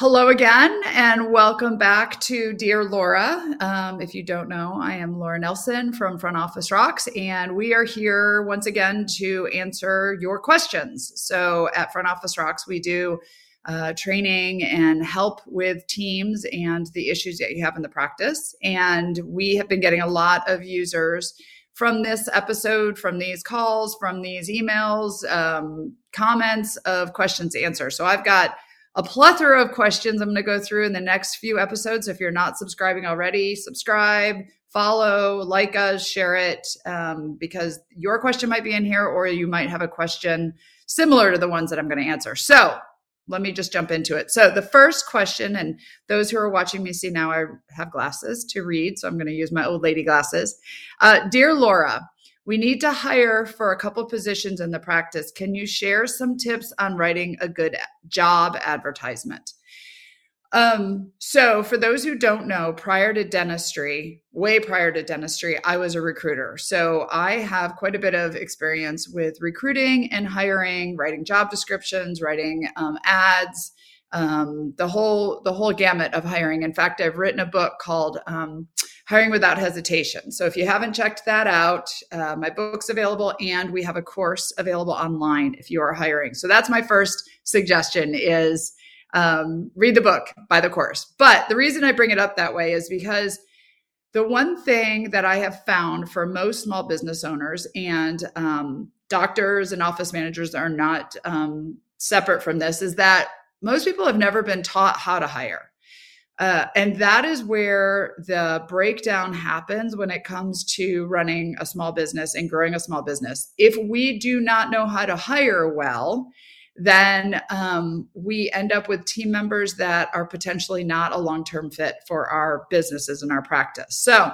Hello again, and welcome back to Dear Laura. Um, if you don't know, I am Laura Nelson from Front Office Rocks, and we are here once again to answer your questions. So, at Front Office Rocks, we do uh, training and help with teams and the issues that you have in the practice. And we have been getting a lot of users from this episode, from these calls, from these emails, um, comments of questions answered. So, I've got a plethora of questions I'm going to go through in the next few episodes. If you're not subscribing already, subscribe, follow, like us, share it, um, because your question might be in here, or you might have a question similar to the ones that I'm going to answer. So let me just jump into it. So the first question, and those who are watching me see now I have glasses to read, so I'm going to use my old lady glasses. Uh, Dear Laura, we need to hire for a couple positions in the practice. Can you share some tips on writing a good job advertisement? Um, so for those who don't know, prior to dentistry, way prior to dentistry, I was a recruiter. So I have quite a bit of experience with recruiting and hiring, writing job descriptions, writing um, ads, um, the whole the whole gamut of hiring. In fact, I've written a book called um, Hiring Without Hesitation. So if you haven't checked that out, uh, my book's available and we have a course available online if you are hiring. So that's my first suggestion is um, read the book, buy the course. But the reason I bring it up that way is because the one thing that I have found for most small business owners and um, doctors and office managers are not um, separate from this is that most people have never been taught how to hire. Uh, and that is where the breakdown happens when it comes to running a small business and growing a small business. If we do not know how to hire well, then um, we end up with team members that are potentially not a long term fit for our businesses and our practice. So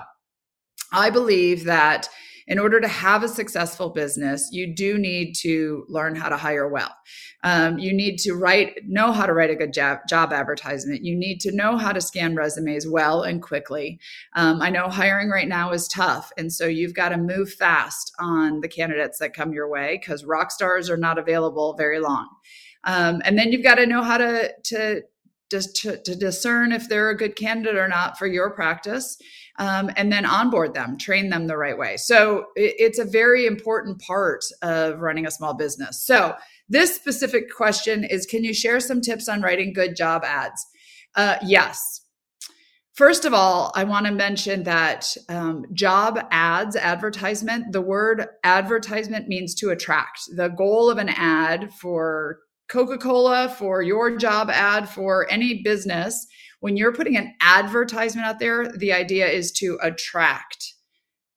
I believe that in order to have a successful business, you do need to learn how to hire well. Um, you need to write, know how to write a good job, job advertisement. You need to know how to scan resumes well and quickly. Um, I know hiring right now is tough. And so you've got to move fast on the candidates that come your way because rock stars are not available very long. Um, and then you've got to know how to, to, just to, to discern if they're a good candidate or not for your practice um, and then onboard them, train them the right way. So it, it's a very important part of running a small business. So this specific question is Can you share some tips on writing good job ads? Uh, yes. First of all, I want to mention that um, job ads, advertisement, the word advertisement means to attract. The goal of an ad for Coca Cola, for your job ad, for any business when you're putting an advertisement out there, the idea is to attract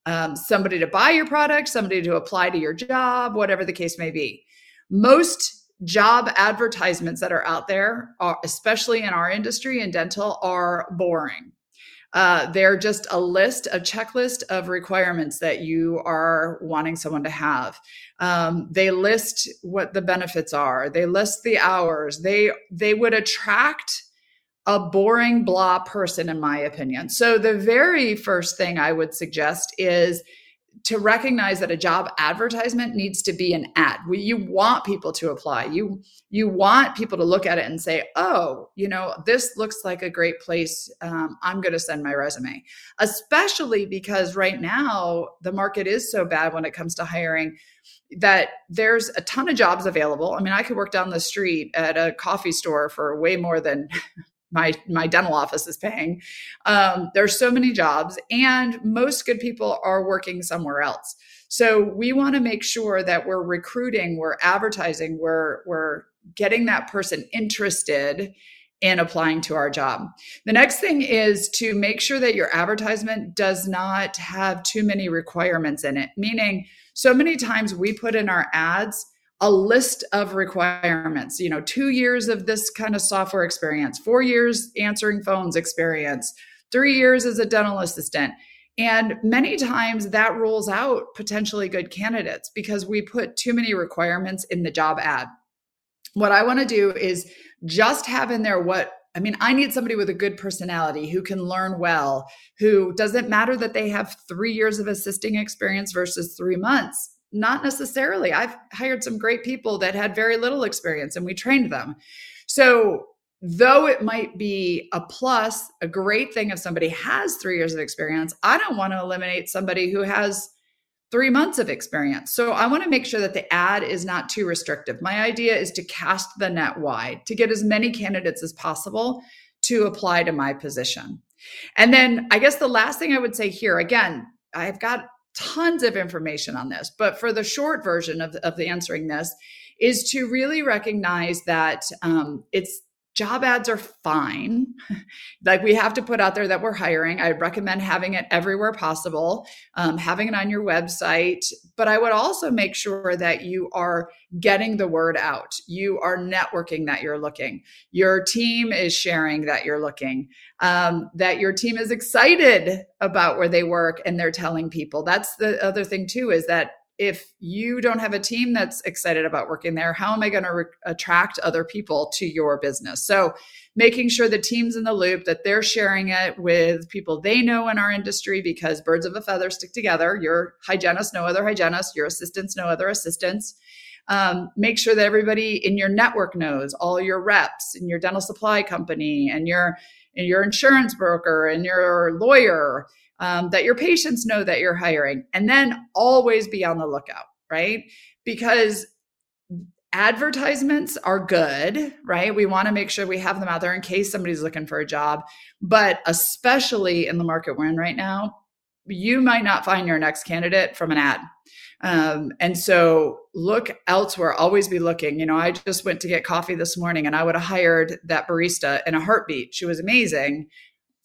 um, somebody to buy your product, somebody to apply to your job, whatever the case may be. Most job advertisements that are out there, are, especially in our industry in dental, are boring. Uh, they're just a list, a checklist of requirements that you are wanting someone to have. Um, they list what the benefits are. They list the hours. They they would attract a boring blah person, in my opinion. So, the very first thing I would suggest is to recognize that a job advertisement needs to be an ad. You want people to apply. You you want people to look at it and say, "Oh, you know, this looks like a great place. Um, I'm going to send my resume." Especially because right now the market is so bad when it comes to hiring that there's a ton of jobs available. I mean, I could work down the street at a coffee store for way more than my my dental office is paying. Um, there's so many jobs, and most good people are working somewhere else. So we want to make sure that we're recruiting, we're advertising, we're we're getting that person interested in applying to our job. The next thing is to make sure that your advertisement does not have too many requirements in it. Meaning, so many times we put in our ads a list of requirements you know two years of this kind of software experience four years answering phones experience three years as a dental assistant. And many times that rules out potentially good candidates because we put too many requirements in the job ad. What i want to do is just have in there what I mean, I need somebody with a good personality who can learn well, who doesn't matter that they have three years of assisting experience versus three months not necessarily. I've hired some great people that had very little experience and we trained them. So though it might be a plus, a great thing if somebody has three years of experience, I don't want to eliminate somebody who has three months of experience. So I want to make sure that the ad is not too restrictive. My idea is to cast the net wide, to get as many candidates as possible to apply to my position. And then I guess the last thing I would say here again, I've got tons of information on this, but for the short version of, of the answering this is to really recognize that um, it's job ads are fine. like we have to put out there that we're hiring. I recommend having it everywhere possible, um, having it on your website. But I would also make sure that you are getting the word out. You are networking that you're looking. Your team is sharing that you're looking. Um, that your team is excited about where they work and they're telling people. That's the other thing too. Is that if you don't have a team that's excited about working there, how am I going to re- attract other people to your business? So, making sure the team's in the loop, that they're sharing it with people they know in our industry because birds of a feather stick together. Your hygienist, know other hygienist, your assistants, know other assistants. Um, make sure that everybody in your network knows all your reps in your dental supply company and your and your insurance broker and your lawyer um, that your patients know that you're hiring, and then always be on the lookout, right? Because advertisements are good, right? We want to make sure we have them out there in case somebody's looking for a job. But especially in the market we're in right now, you might not find your next candidate from an ad. Um, and so look elsewhere, always be looking. You know, I just went to get coffee this morning and I would have hired that barista in a heartbeat. She was amazing.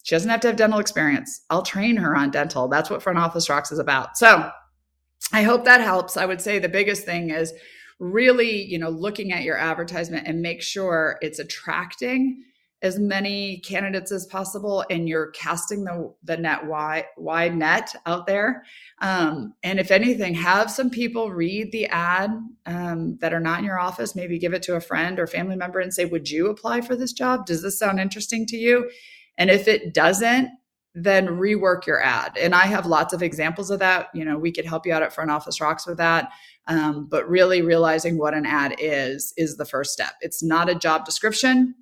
She doesn't have to have dental experience. I'll train her on dental. That's what Front Office Rocks is about. So I hope that helps. I would say the biggest thing is really, you know, looking at your advertisement and make sure it's attracting as many candidates as possible and you're casting the, the net wide, wide net out there. Um, and if anything, have some people read the ad um, that are not in your office, maybe give it to a friend or family member and say, Would you apply for this job? Does this sound interesting to you? And if it doesn't, then rework your ad. And I have lots of examples of that. You know, we could help you out at Front Office Rocks with that. Um, but really realizing what an ad is, is the first step. It's not a job description,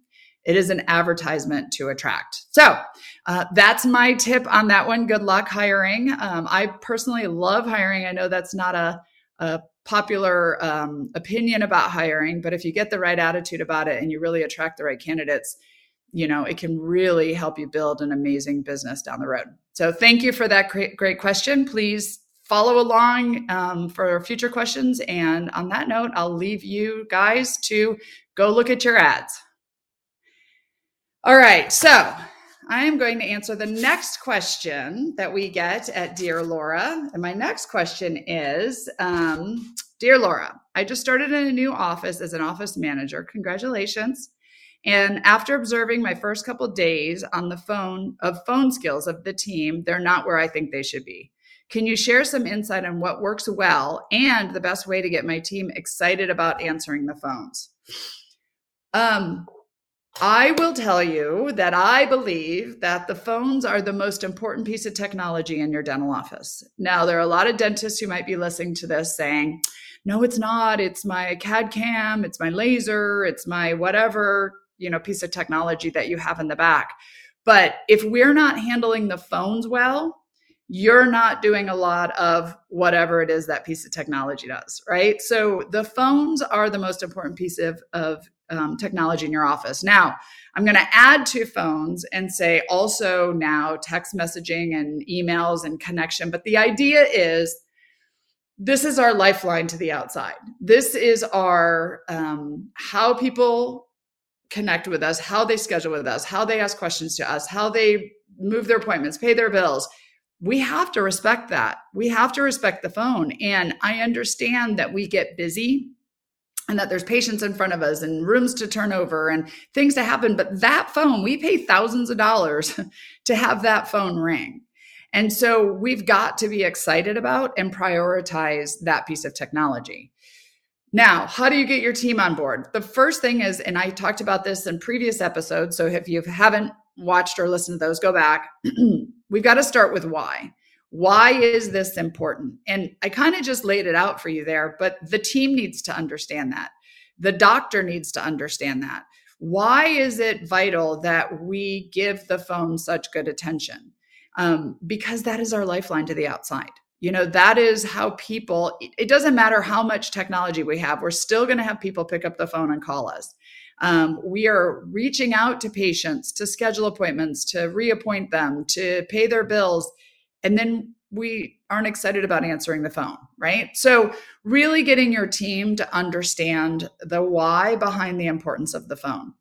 it is an advertisement to attract. So uh, that's my tip on that one. Good luck hiring. Um, I personally love hiring. I know that's not a, a popular um, opinion about hiring, but if you get the right attitude about it and you really attract the right candidates, you know, it can really help you build an amazing business down the road. So thank you for that great, great question. Please follow along um, for future questions. And on that note, I'll leave you guys to go look at your ads. All right. So I am going to answer the next question that we get at Dear Laura. And my next question is um, Dear Laura, I just started in a new office as an office manager. Congratulations. And after observing my first couple days on the phone of phone skills of the team, they're not where I think they should be. Can you share some insight on what works well and the best way to get my team excited about answering the phones? Um, I will tell you that I believe that the phones are the most important piece of technology in your dental office. Now, there are a lot of dentists who might be listening to this saying, no, it's not. It's my CAD cam, it's my laser, it's my whatever you know piece of technology that you have in the back. But if we're not handling the phones well you're not doing a lot of whatever it is that piece of technology does right? So the phones are the most important piece of, of um, technology in your office. Now i'm going to add to phones and say also now text messaging and emails and connection but the idea is this is our lifeline to the outside. This is our um, how people connect with us, how they schedule with us, how they ask questions to us, how they move their appointments, pay their bills. We have to respect that. We have to respect the phone. And I understand that we get busy and that there's patients in front of us and rooms to turn over and things to happen. But that phone, we pay thousands of dollars to have that phone ring. And so we've got to be excited about and prioritize that piece of technology. Now, how do you get your team on board? The first thing is, and I talked about this in previous episodes. So if you haven't watched or listened to those, go back. We've got to start with why. Why is this important? And I kind of just laid it out for you there, but the team needs to understand that. The doctor needs to understand that. why is it vital that we give the phone such good attention? Um, because that is our lifeline to the outside. You know, that is how people, it doesn't matter how much technology we have, we're still going to have people pick up the phone and call us. Um, we are reaching out to patients to schedule appointments, to reappoint them, to pay their bills. And then we aren't excited about answering the phone, right? So, really getting your team to understand the why behind the importance of the phone.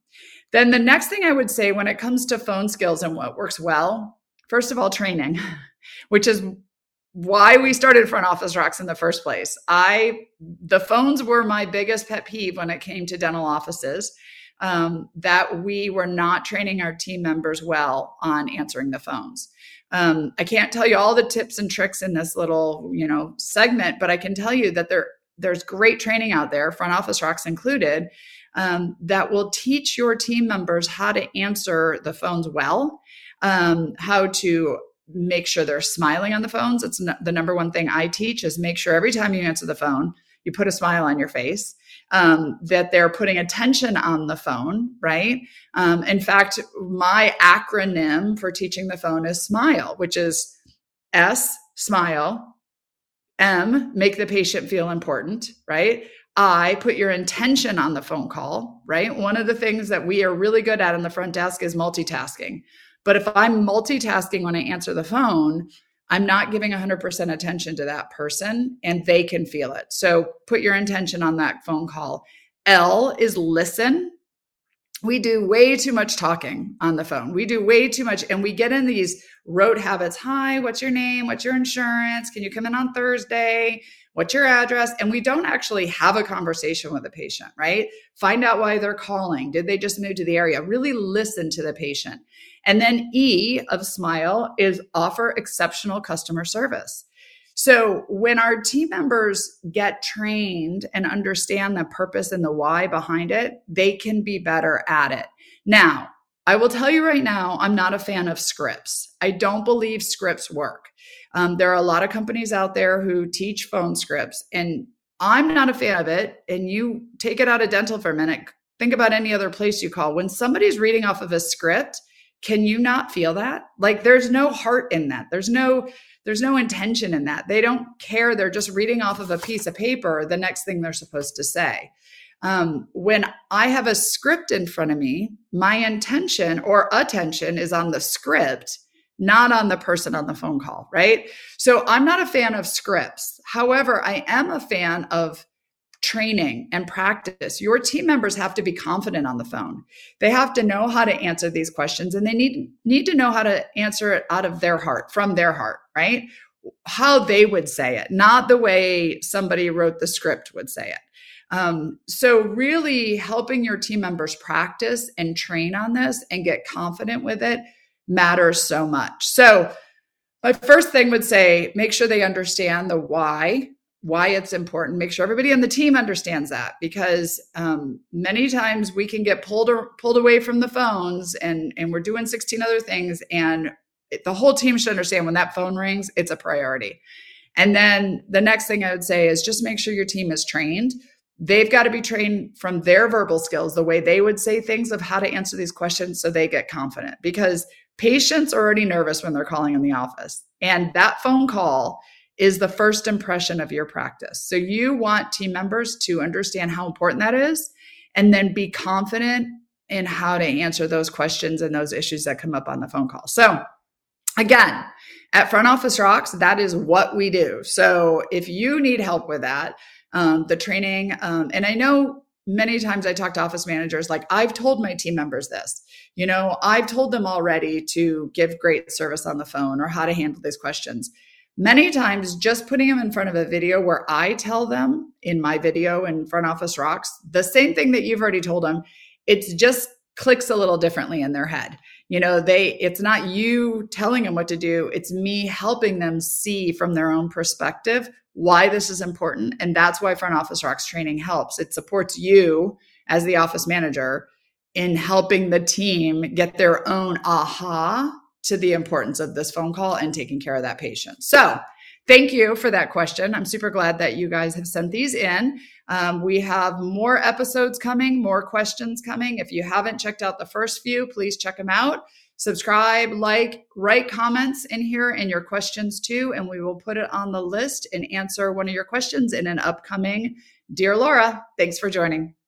Then, the next thing I would say when it comes to phone skills and what works well, first of all, training, which is why we started front office rocks in the first place. I the phones were my biggest pet peeve when it came to dental offices. Um, that we were not training our team members well on answering the phones. Um, I can't tell you all the tips and tricks in this little, you know, segment, but I can tell you that there there's great training out there, front office rocks included, um, that will teach your team members how to answer the phones well, um, how to make sure they're smiling on the phones. It's the number one thing I teach is make sure every time you answer the phone, you put a smile on your face, um, that they're putting attention on the phone, right? Um, in fact, my acronym for teaching the phone is SMILE, which is S, smile, M, make the patient feel important, right? I put your intention on the phone call, right? One of the things that we are really good at in the front desk is multitasking. But if I'm multitasking when I answer the phone, I'm not giving 100% attention to that person and they can feel it. So put your intention on that phone call. L is listen. We do way too much talking on the phone. We do way too much and we get in these rote habits. Hi, what's your name? What's your insurance? Can you come in on Thursday? What's your address? And we don't actually have a conversation with the patient, right? Find out why they're calling. Did they just move to the area? Really listen to the patient. And then E of smile is offer exceptional customer service. So when our team members get trained and understand the purpose and the why behind it, they can be better at it. Now, I will tell you right now, I'm not a fan of scripts. I don't believe scripts work. Um, there are a lot of companies out there who teach phone scripts, and I'm not a fan of it. And you take it out of dental for a minute. Think about any other place you call. When somebody's reading off of a script, can you not feel that like there's no heart in that there's no there's no intention in that they don't care they're just reading off of a piece of paper the next thing they're supposed to say um, when i have a script in front of me my intention or attention is on the script not on the person on the phone call right so i'm not a fan of scripts however i am a fan of training and practice. Your team members have to be confident on the phone. They have to know how to answer these questions and they need need to know how to answer it out of their heart, from their heart, right? How they would say it, not the way somebody wrote the script would say it. Um, so, really helping your team members practice and train on this and get confident with it matters so much. So, my first thing would say make sure they understand the why why it's important. Make sure everybody on the team understands that because um, many times we can get pulled or pulled away from the phones and and we're doing 16 other things and the whole team should understand when that phone rings it's a priority. And then the next thing i would say is just make sure your team is trained they've got to be trained from their verbal skills the way they would say things of how to answer these questions so they get confident because patients are already nervous when they're calling in the office and that phone call is the first impression of your practice. So you want team members to understand how important that is and then be confident in how to answer those questions and those issues that come up on the phone call. So again, at Front Office Rocks, that is what we do. So if you need help with that, um, the training, um, and I know many times I talk to office managers, like I've told my team members this, you know, I've told them already to give great service on the phone or how to handle these questions many times just putting them in front of a video where I tell them in my video in Front Office Rocks the same thing that you've already told them, it's just clicks a little differently in their head. You know, they it's not you telling them what to do, it's me helping them see from their own perspective why this is important and that's why Front Office Rocks training helps. It supports you as the office manager in helping the team get their own aha to the importance of this phone call and taking care of that patient. So, thank you for that question. I'm super glad that you guys have sent these in. Um, we have more episodes coming, more questions coming. If you haven't checked out the first few, please check them out. Subscribe, like, write comments in here and your questions too, and we will put it on the list and answer one of your questions in an upcoming Dear Laura. Thanks for joining.